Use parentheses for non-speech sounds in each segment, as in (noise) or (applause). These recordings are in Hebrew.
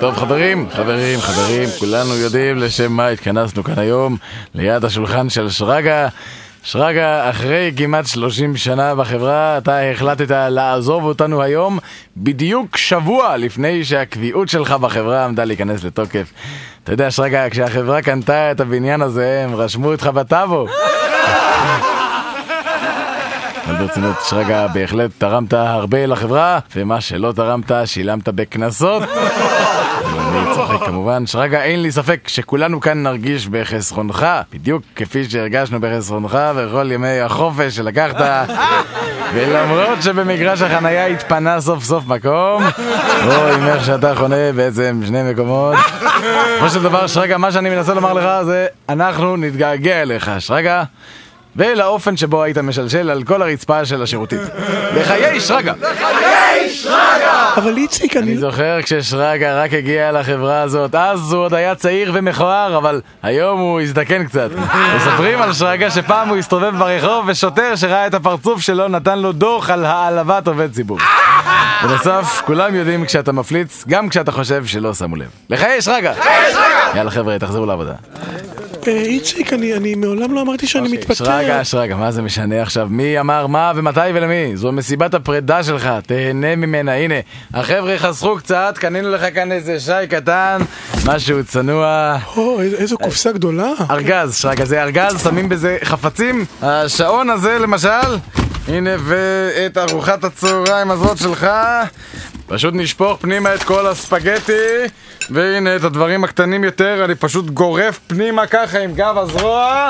טוב חברים, חברים, חברים, כולנו יודעים לשם מה התכנסנו כאן היום ליד השולחן של שרגא. שרגא, אחרי כמעט 30 שנה בחברה, אתה החלטת לעזוב אותנו היום בדיוק שבוע לפני שהקביעות שלך בחברה עמדה להיכנס לתוקף. אתה יודע, שרגא, כשהחברה קנתה את הבניין הזה, הם רשמו אותך בטאבו. (laughs) אבל ברצינות, שרגא, בהחלט תרמת הרבה לחברה, ומה שלא תרמת, שילמת בקנסות. אני צוחק כמובן. שרגא, אין לי ספק שכולנו כאן נרגיש בחסרונך, בדיוק כפי שהרגשנו בחסרונך בכל ימי החופש שלקחת. ולמרות שבמגרש החנייה התפנה סוף סוף מקום, עם איך שאתה חונה בעצם שני מקומות. בסופו של דבר, שרגא, מה שאני מנסה לומר לך זה, אנחנו נתגעגע אליך, שרגא. ולאופן שבו היית משלשל על כל הרצפה של השירותית. לחיי שרגא! אבל איציק, אני... אני זוכר כששרגא רק הגיע לחברה הזאת, אז הוא עוד היה צעיר ומכוער, אבל היום הוא הזדקן קצת. (laughs) מספרים על שרגא שפעם הוא הסתובב ברחוב ושוטר שראה את הפרצוף שלו נתן לו דוח על העלבת עובד ציבור. (laughs) בנוסף, כולם יודעים כשאתה מפליץ, גם כשאתה חושב שלא שמו לב. לחיי שרגא! יאללה חבר'ה, תחזרו לעבודה. אה, איציק, אני מעולם לא אמרתי שאני מתפטר. שרגא, שרגא, מה זה משנה עכשיו? מי אמר מה ומתי ולמי? זו מסיבת הפרידה שלך, תהנה ממנה, הנה. החבר'ה חסכו קצת, קנינו לך כאן איזה שי קטן, משהו צנוע. או, איז- איזו קופסה גדולה. ארגז, שרגא, זה ארגז, שמים בזה חפצים. השעון הזה למשל, הנה, ואת ארוחת הצהריים הזאת שלך. פשוט נשפוך פנימה את כל הספגטי, והנה את הדברים הקטנים יותר, אני פשוט גורף פנימה ככה עם גב הזרוע,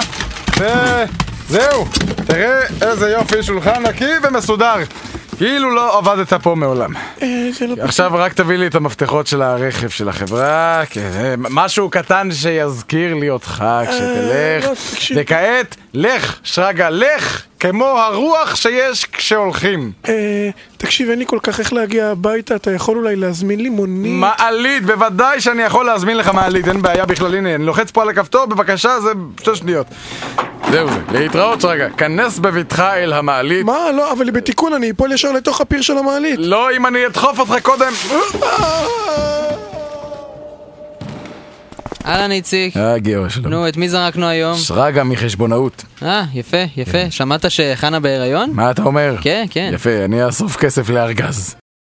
וזהו, תראה איזה יופי, שולחן נקי ומסודר. כאילו לא עבדת פה מעולם. אה, לא... עכשיו רק תביא לי את המפתחות של הרכב של החברה, כן, אה, משהו קטן שיזכיר לי אותך לא, כשתלך. וכעת, לך, שרגא, לך, כמו הרוח שיש כשהולכים. אה, תקשיב, אין לי כל כך איך להגיע הביתה, אתה יכול אולי להזמין לי מונית? מעלית, בוודאי שאני יכול להזמין לך מעלית, אין בעיה בכלל, הנה, אני לוחץ פה על הכפתור, בבקשה, זה שתי שניות. זהו זה, להתראות שרגא, כנס בבטחה אל המעלית. מה? לא, אבל בתיקון, אני אפול ישר לתוך הפיר של המעלית. לא אם אני אדחוף אותך קודם. אהלן איציק. אה, גיאו, שלום. נו, את מי זרקנו היום? שרגא מחשבונאות. אה, יפה, יפה. שמעת שחנה בהיריון? מה אתה אומר? כן, כן. יפה, אני אאסוף כסף לארגז.